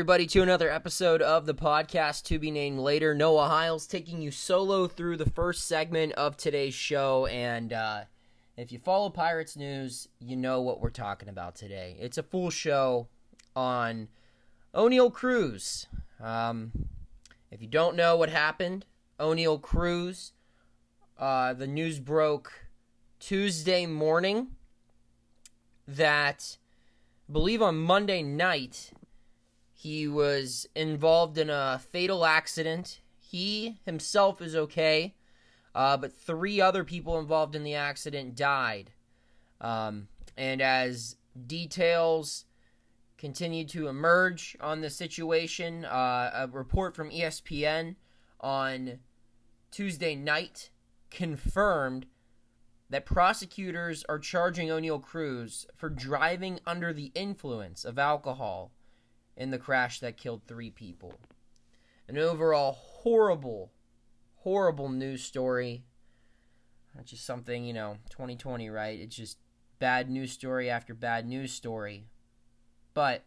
everybody, to another episode of the podcast to be named later. Noah Hiles taking you solo through the first segment of today's show. And uh, if you follow Pirates news, you know what we're talking about today. It's a full show on Oneil Cruz. Um, if you don't know what happened, Oneil Cruz, uh, the news broke Tuesday morning that I believe on Monday night he was involved in a fatal accident. He himself is okay, uh, but three other people involved in the accident died. Um, and as details continue to emerge on the situation, uh, a report from ESPN on Tuesday night confirmed that prosecutors are charging Oneil Cruz for driving under the influence of alcohol in the crash that killed three people. An overall horrible, horrible news story. It's just something, you know, 2020, right? It's just bad news story after bad news story. But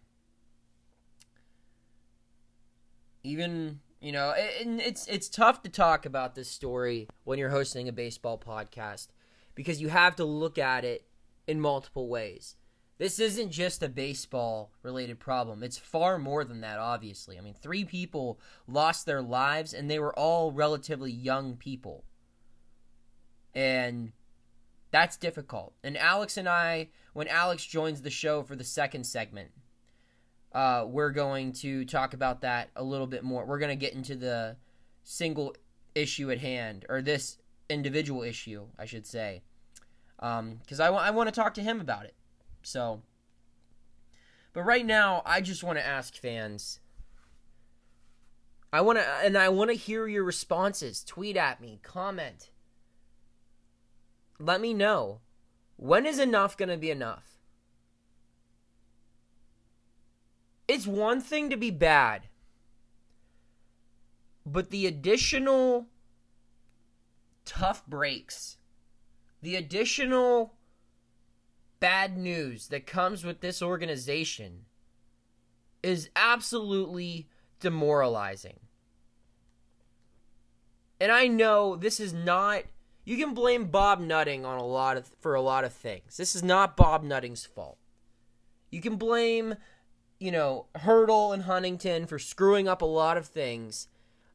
even, you know, it, it's it's tough to talk about this story when you're hosting a baseball podcast because you have to look at it in multiple ways this isn't just a baseball related problem. It's far more than that, obviously. I mean, three people lost their lives, and they were all relatively young people. And that's difficult. And Alex and I, when Alex joins the show for the second segment, uh, we're going to talk about that a little bit more. We're going to get into the single issue at hand, or this individual issue, I should say. Because um, I, w- I want to talk to him about it. So, but right now, I just want to ask fans. I want to, and I want to hear your responses. Tweet at me, comment. Let me know. When is enough going to be enough? It's one thing to be bad, but the additional tough breaks, the additional bad news that comes with this organization is absolutely demoralizing. And I know this is not you can blame Bob Nutting on a lot of for a lot of things. This is not Bob Nutting's fault. You can blame, you know, Hurdle and Huntington for screwing up a lot of things.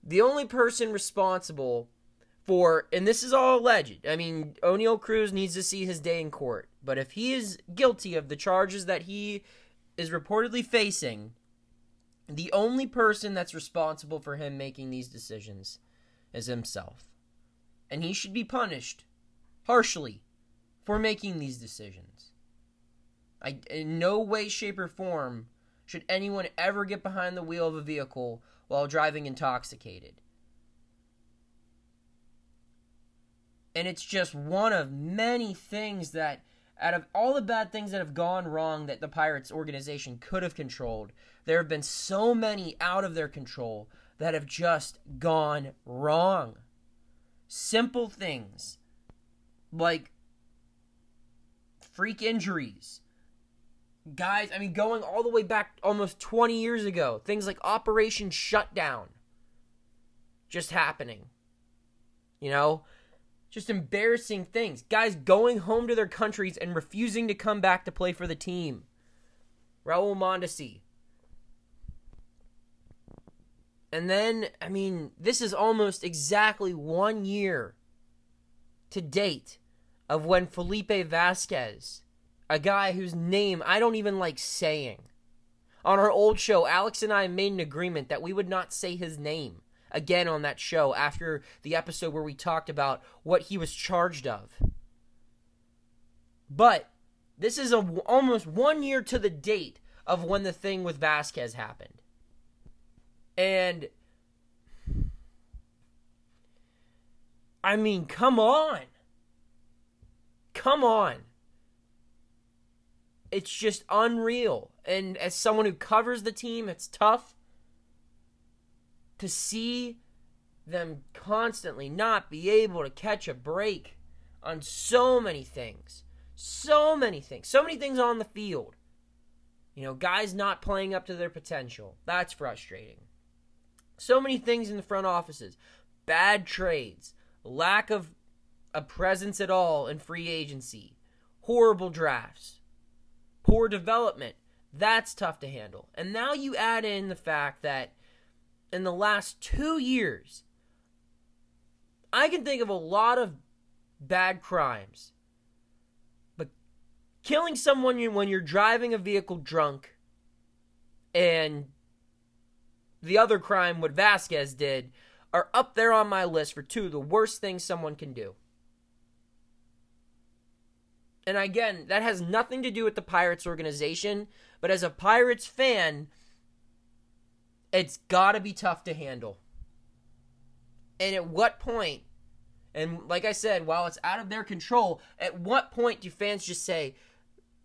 The only person responsible for, and this is all alleged. I mean, Oneil Cruz needs to see his day in court. But if he is guilty of the charges that he is reportedly facing, the only person that's responsible for him making these decisions is himself. And he should be punished harshly for making these decisions. I, in no way, shape, or form should anyone ever get behind the wheel of a vehicle while driving intoxicated. And it's just one of many things that, out of all the bad things that have gone wrong that the Pirates organization could have controlled, there have been so many out of their control that have just gone wrong. Simple things like freak injuries. Guys, I mean, going all the way back almost 20 years ago, things like Operation Shutdown just happening. You know, just embarrassing things. Guys going home to their countries and refusing to come back to play for the team. Raul Mondesi. And then, I mean, this is almost exactly one year to date of when Felipe Vasquez, a guy whose name I don't even like saying, on our old show, Alex and I made an agreement that we would not say his name again on that show after the episode where we talked about what he was charged of. But this is a, almost one year to the date of when the thing with Vasquez happened. And I mean, come on. Come on. It's just unreal. And as someone who covers the team, it's tough to see them constantly not be able to catch a break on so many things. So many things. So many things on the field. You know, guys not playing up to their potential. That's frustrating. So many things in the front offices. Bad trades, lack of a presence at all in free agency, horrible drafts, poor development. That's tough to handle. And now you add in the fact that in the last two years, I can think of a lot of bad crimes. But killing someone when you're driving a vehicle drunk and the other crime, what Vasquez did, are up there on my list for two of the worst things someone can do. And again, that has nothing to do with the Pirates organization, but as a Pirates fan, it's got to be tough to handle. And at what point, and like I said, while it's out of their control, at what point do fans just say,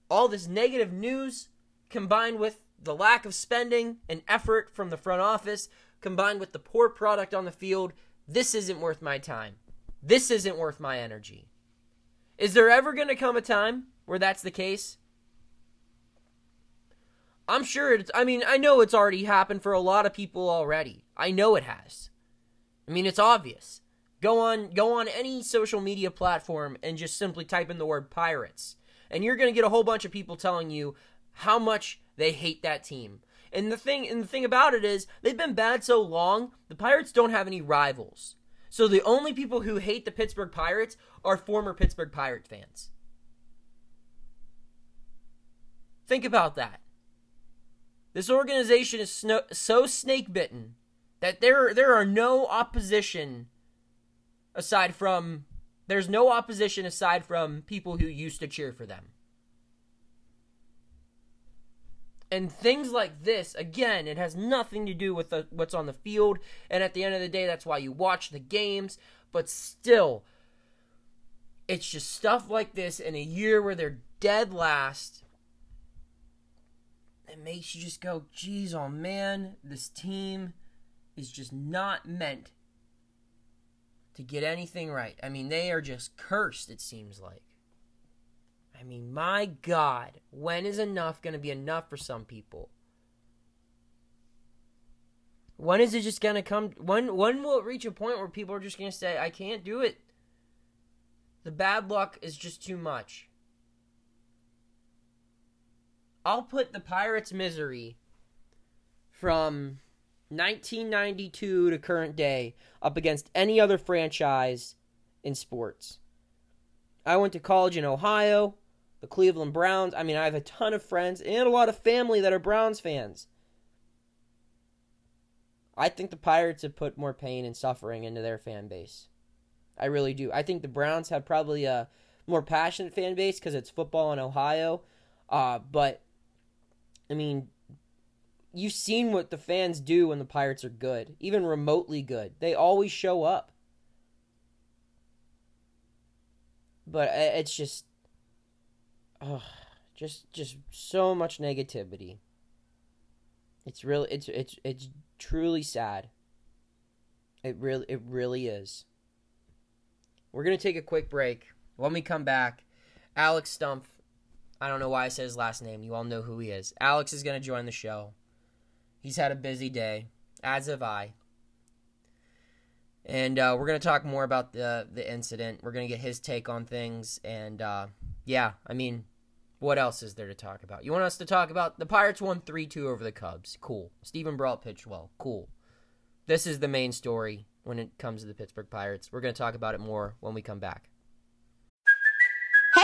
all this negative news combined with the lack of spending and effort from the front office, combined with the poor product on the field, this isn't worth my time. This isn't worth my energy. Is there ever going to come a time where that's the case? I'm sure it's, I mean, I know it's already happened for a lot of people already. I know it has. I mean, it's obvious. Go on, go on any social media platform and just simply type in the word pirates. And you're going to get a whole bunch of people telling you how much they hate that team. And the thing and the thing about it is they've been bad so long, the Pirates don't have any rivals. So the only people who hate the Pittsburgh Pirates are former Pittsburgh Pirate fans. Think about that. This organization is sno- so snake bitten that there there are no opposition aside from there's no opposition aside from people who used to cheer for them. And things like this, again, it has nothing to do with the, what's on the field. And at the end of the day, that's why you watch the games. But still, it's just stuff like this in a year where they're dead last. It makes you just go, geez, oh man, this team is just not meant to get anything right. I mean, they are just cursed, it seems like. I mean, my God, when is enough going to be enough for some people? When is it just going to come? When when will it reach a point where people are just going to say, "I can't do it"? The bad luck is just too much. I'll put the Pirates' misery from 1992 to current day up against any other franchise in sports. I went to college in Ohio the Cleveland Browns. I mean, I have a ton of friends and a lot of family that are Browns fans. I think the Pirates have put more pain and suffering into their fan base. I really do. I think the Browns have probably a more passionate fan base because it's football in Ohio. Uh, but, I mean, you've seen what the fans do when the Pirates are good, even remotely good. They always show up. But it's just oh, just just so much negativity. It's really it's it's it's truly sad. It really it really is. We're gonna take a quick break. When we come back, Alex Stumpf. I don't know why I said his last name. You all know who he is. Alex is gonna join the show. He's had a busy day, as have I. And uh, we're gonna talk more about the the incident. We're gonna get his take on things, and uh, yeah, I mean, what else is there to talk about? You want us to talk about the Pirates won 3 2 over the Cubs. Cool. Steven Brault pitched well. Cool. This is the main story when it comes to the Pittsburgh Pirates. We're going to talk about it more when we come back.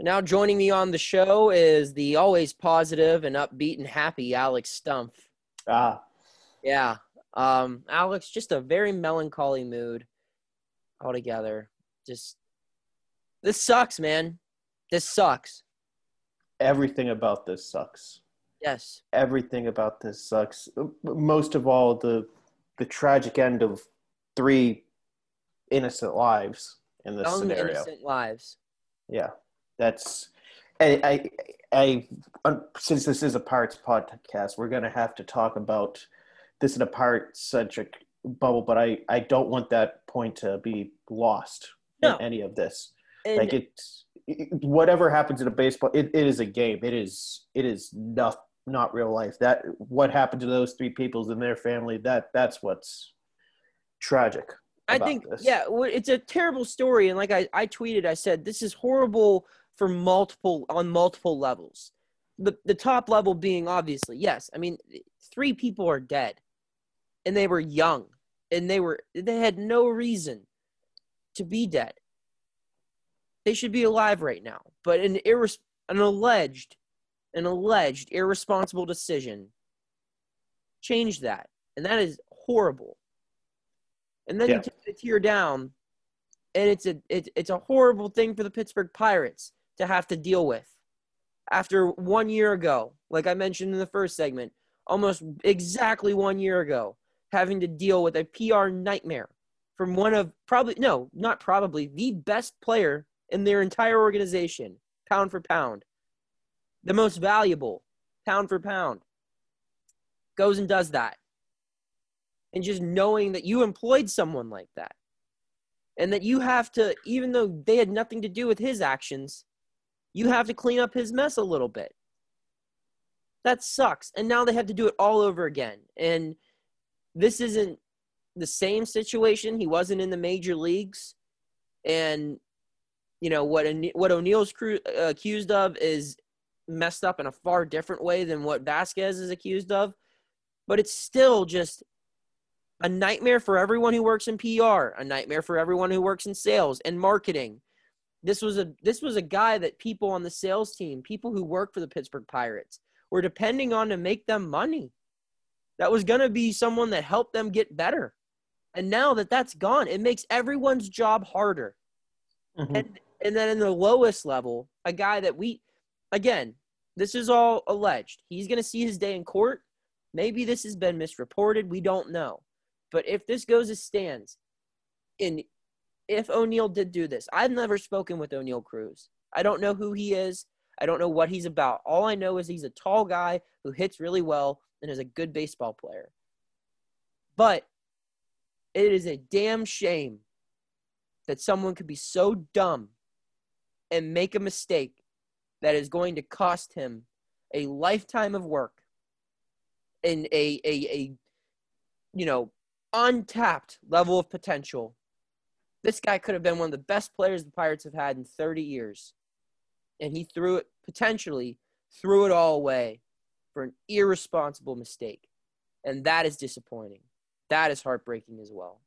Now joining me on the show is the always positive and upbeat and happy Alex Stumpf. Ah. Yeah. Um, Alex, just a very melancholy mood altogether. Just this sucks, man. This sucks. Everything about this sucks. Yes. everything about this sucks. Most of all, the the tragic end of three innocent lives in this Young, scenario. innocent lives. Yeah, that's. I, I, I, since this is a Pirates podcast, we're gonna have to talk about this in a pirate centric bubble. But I, I don't want that point to be lost No. in any of this. And like it's it, whatever happens in a baseball, it, it is a game. It is, it is not not real life. That what happened to those three peoples and their family. That that's what's tragic. I think, this. yeah, it's a terrible story. And like I, I tweeted, I said, this is horrible for multiple, on multiple levels. The, the top level being obviously, yes. I mean, three people are dead and they were young and they were, they had no reason to be dead. They should be alive right now. But an, irres- an alleged, an alleged irresponsible decision changed that. And that is horrible. And then Yeah. you take the tear down, and it's a it, it's a horrible thing for the Pittsburgh Pirates to have to deal with. After one year ago, like I mentioned in the first segment, almost exactly one year ago, having to deal with a PR nightmare from one of probably no, not probably the best player in their entire organization, pound for pound, the most valuable, pound for pound, goes and does that. And just knowing that you employed someone like that. And that you have to even though they had nothing to do with his actions you have to clean up his mess a little bit. That sucks. And now they have to do it all over again. And this isn't the same situation. He wasn't in the major leagues. And you know what what Oneil's uh, accused of is messed up in a far different way than what Vasquez is accused of. But it's still just a nightmare for everyone who works in PR, a nightmare for everyone who works in sales and marketing. This was a this was a guy that people on the sales team, people who work for the Pittsburgh Pirates, were depending on to make them money. That was going to be someone that helped them get better. And now that that's gone, it makes everyone's job harder. Mhm. And and then in the lowest level, a guy that we again, this is all alleged. He's going to see his day in court. Maybe this has been misreported. We don't know. But if this goes as stands, and if Oneil did do this, I've never spoken with Oneil Cruz. I don't know who he is. I don't know what he's about. All I know is he's a tall guy who hits really well and is a good baseball player. But it is a damn shame that someone could be so dumb and make a mistake that is going to cost him a lifetime of work and a a, a you know untapped level of potential. This guy could have been one of the best players the Pirates have had in 30 years. And he threw it potentially threw it all away for an irresponsible mistake. And that is disappointing. That is heartbreaking as well.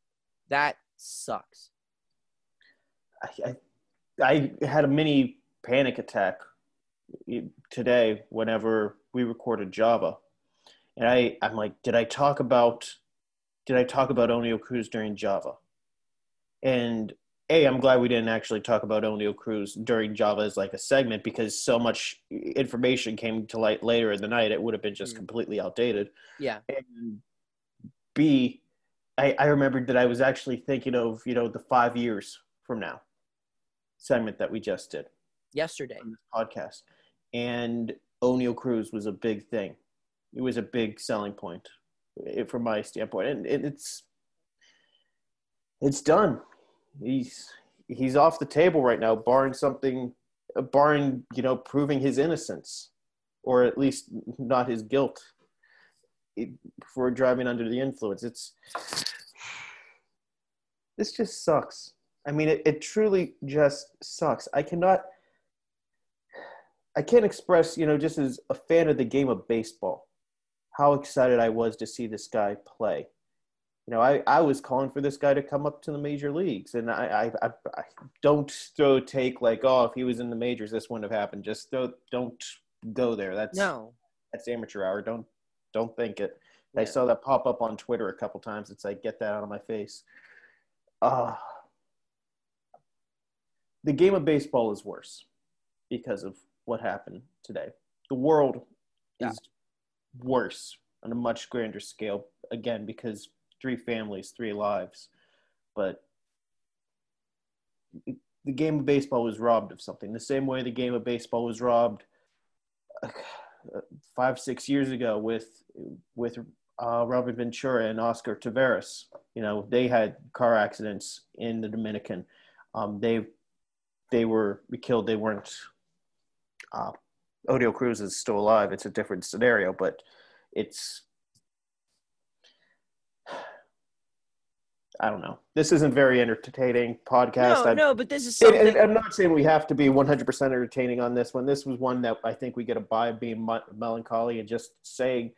That sucks. I, I, I had a mini panic attack today whenever we recorded Java, and I I'm like, did I talk about did I talk about Oneil Cruz during Java? And a, I'm glad we didn't actually talk about Oneil Cruz during Java as like a segment because so much information came to light later in the night. It would have been just Mm. completely outdated. Yeah. And B, I, I remembered that I was actually thinking of, you know, the five years from now segment that we just did Yesterday. on this podcast. And Oneil Cruz was a big thing. It was a big selling point eh, from my standpoint. And it, it's it's done. He's he's off the table right now, barring something barring, you know, proving his innocence. Or at least not his guilt for driving under the influence. It's this just sucks. I mean, it, it truly just sucks. I cannot, I can't express, you know, just as a fan of the game of baseball, how excited I was to see this guy play. You know, I, I was calling for this guy to come up to the major leagues, and I, I, I, don't throw take like, oh, if he was in the majors, this wouldn't have happened. Just throw, don't go there. That's No. that's amateur hour. Don't don't think it. I saw that pop up on Twitter a couple times. It's like get that out of my face. Uh, the game of baseball is worse because of what happened today. The world Yeah. is worse on a much grander scale. Again, because three families, three lives, but the game of baseball was robbed of something. The same way the game of baseball was robbed uh, five, six years ago with with uh, Robert Ventura and Oscar Taveras. You know, they had car accidents in the Dominican. Um, they they were killed. They weren't. Uh, Oneil Cruz is still alive. It's a different scenario, but it's I don't know. This isn't very entertaining podcast. No, I'm, no, but this is something. I'm not saying we have to be 100% entertaining on this one. This was one that I think we get a by being melancholy and just saying,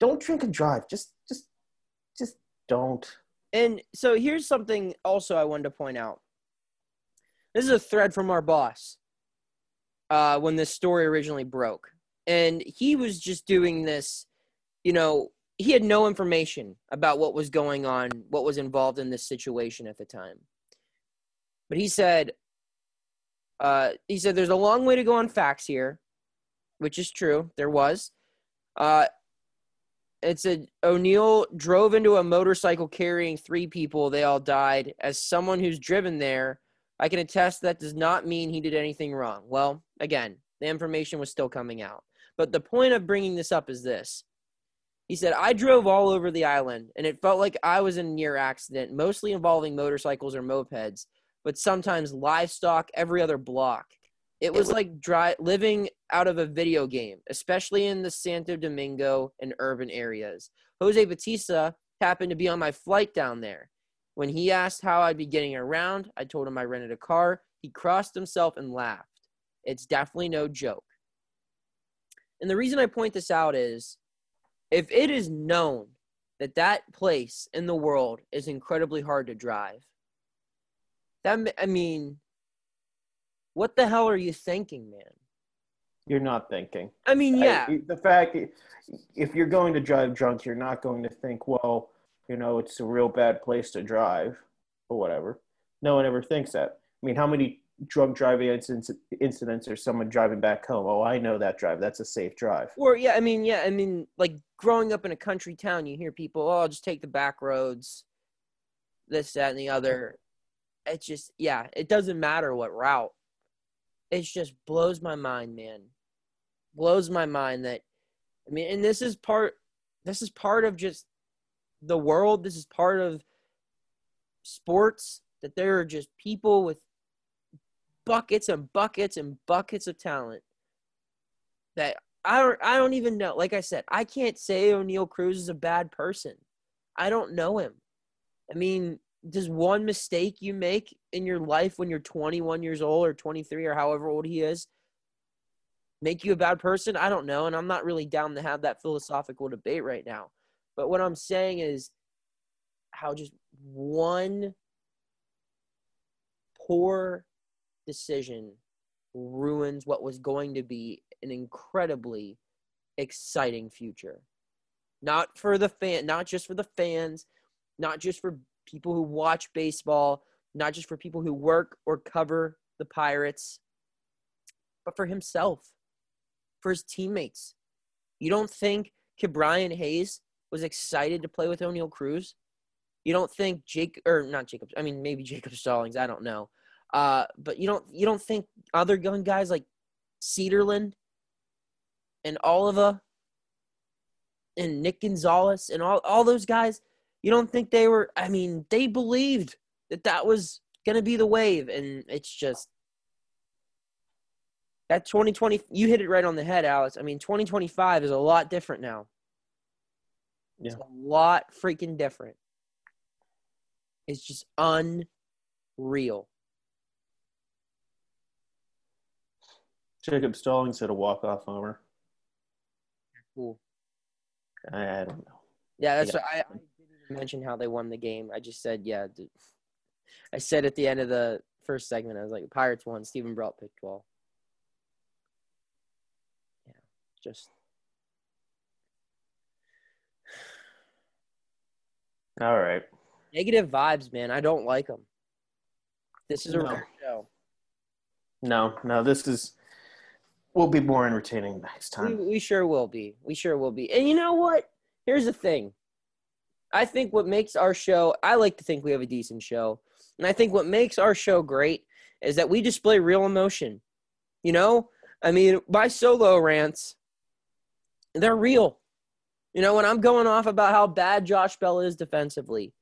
don't drink and drive. Just, just, just don't. And so here's something also I wanted to point out. This is a thread from our boss uh, when this story originally broke. And he was just doing this, you know, he had no information about what was going on, what was involved in this situation at the time. But he said, uh, he said, there's a long way to go on facts here, which is true. There was. Uh, it said Oneil drove into a motorcycle carrying three people. They all died. As someone who's driven there, I can attest that does not mean he did anything wrong. Well, again, the information was still coming out. But the point of bringing this up is this he said, I drove all over the island and it felt like I was in a near accident, mostly involving motorcycles or mopeds, but sometimes livestock every other block. It was like dry, living out of a video game, especially in the Santo Domingo and urban areas. Jose Bautista happened to be on my flight down there. When he asked how I'd be getting around, I told him I rented a car. He crossed himself and laughed. It's definitely no joke. And the reason I point this out is if it is known that that place in the world is incredibly hard to drive, that I mean, what the hell are you thinking, man? You're not thinking. I mean, yeah. I, the fact if you're going to drive drunk, you're not going to think, well, you know, it's a real bad place to drive or whatever. No one ever thinks that. I mean, how many drunk driving incidents or someone driving back home. Oh, I know that drive. That's a safe drive. Or yeah, I mean, yeah, I mean, like growing up in a country town, you hear people, oh, I'll just take the back roads, this, that, and the other. It's just, yeah, it doesn't matter what route. It just blows my mind, man. Blows my mind that, I mean, and this is part, this is part of just the world. This is part of sports that there are just people with buckets and buckets and buckets of talent that I don't I don't even know. Like I said, I can't say Oneil Cruz is a bad person. I don't know him. I mean, does one mistake you make in your life when you're 21 years old or 23 or however old he is make you a bad person? I don't know, and I'm not really down to have that philosophical debate right now. But what I'm saying is how just one poor decision ruins what was going to be an incredibly exciting future. Not for the fan, not just for the fans, not just for people who watch baseball, not just for people who work or cover the Pirates, but for himself, for his teammates. You don't think Ke'Bryan Hayes was excited to play with Oneil Cruz? You don't think Jake or not Jacob? I mean, maybe Jacob Stallings. I don't know. Uh, but you don't you don't think other young guys like Cederlind and Oliva and Nick Gonzalez and all all those guys, you don't think they were? I mean, they believed that that was gonna be the wave, and it's just that 2020. You hit it right on the head, Alex. I mean, 2025 is a lot different now. Yeah. It's a lot freaking different. It's just unreal. Jacob Stallings hit a walk off homer. Cool. I, I, don't know. Yeah, that's yeah. I, I didn't even mention how they won the game. I just said, yeah. I said at the end of the first segment, I was like, Pirates won. Steven Brault picked well. Yeah, just. All right. Negative vibes, man. I don't like them. This is a no. rare show. No, no, this is we'll be more entertaining next We, time. we sure will be. We sure will be. And you know what? Here's the thing. I think what makes our show, I like to think we have a decent show. And I think what makes our show great is that we display real emotion. You know? I mean, my solo rants, they're real. You know, when I'm going off about how bad Josh Bell is defensively,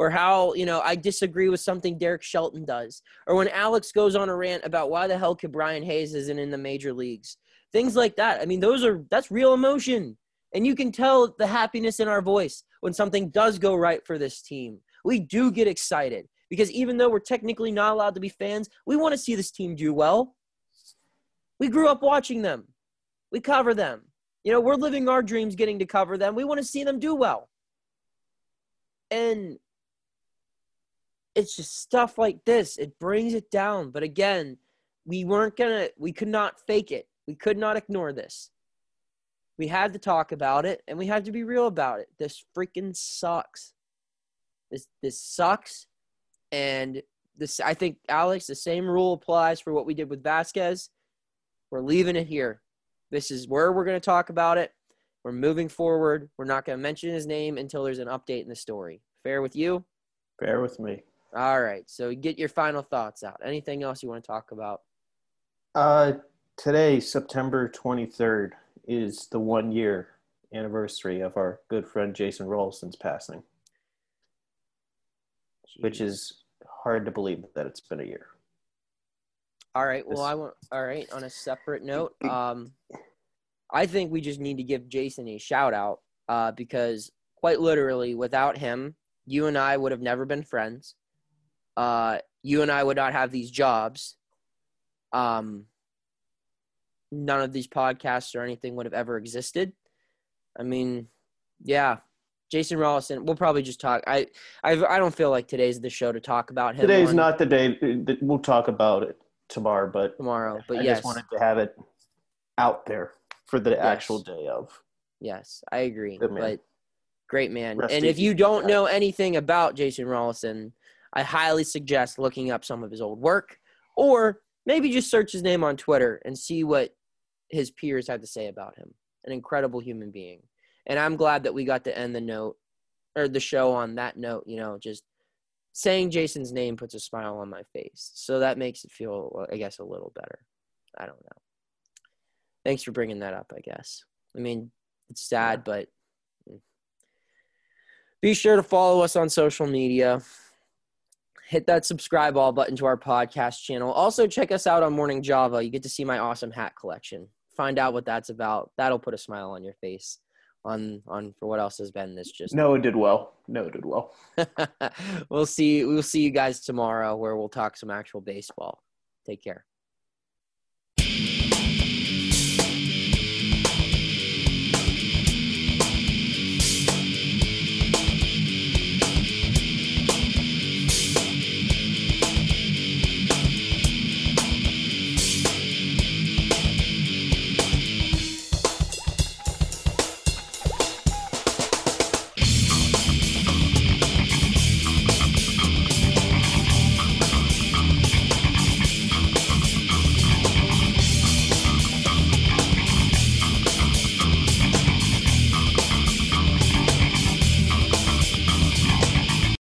or how, you know, I disagree with something Derek Shelton does, or when Alex goes on a rant about why the hell Ke'Bryan Hayes isn't in the major leagues things like that. I mean, those are that's real emotion, and you can tell the happiness in our voice when something does go right for this team. We do get excited because even though we're technically not allowed to be fans, we want to see this team do well. We grew up watching them. We cover them. You know, we're living our dreams getting to cover them. We want to see them do well. And it's just stuff like this. It brings it down. But again, we weren't to, we could not fake it. We could not ignore this. We had to talk about it and we had to be real about it. This freaking sucks. This this sucks. And this I think Alex, the same rule applies for what we did with Vasquez. We're leaving it here. This is where we're going to talk about it. We're moving forward. We're not going to mention his name until there's an update in the story. Fair with you? Bear with me. All right. So get your final thoughts out. Anything else you want to talk about? Uh, today, September 23rd, is the one year anniversary of our good friend Jason Rollison's passing, which is hard to believe that it's been a year. All right. Well, I want. All right. On a separate note, um, I think we just need to give Jason a shout out uh, because quite literally, without him, you and I would have never been friends. Uh, you and I would not have these jobs. Um, none of these podcasts or anything would have ever existed. I mean, yeah, Jason Rollison. We'll probably just talk. I, I, I don't feel like today's the show to talk about him. Today's on not the day that we'll talk about it tomorrow, but tomorrow, but I yes, just wanted to have it out there for the actual day of. Yes, I agree. But great man. Rest and if you don't know anything about Jason Rollison, I highly suggest looking up some of his old work or maybe just search his name on Twitter and see what his peers had to say about him. An incredible human being. And I'm glad that we got to end the note or the show on that note, you know, just saying Jason's name puts a smile on my face. So that makes it feel, I guess, a little better. I don't know. Thanks for bringing that up, I guess. I mean, it's sad, but be sure to follow us on social media. Hit that subscribe all button to our podcast channel. Also, check us out on Morning Java. You get to see my awesome hat collection. Find out what that's about. That'll put a smile on your face. On on for what else has been this just Noah did well. Noah did well. we'll see we'll see you guys tomorrow where we'll talk some actual baseball. Take care.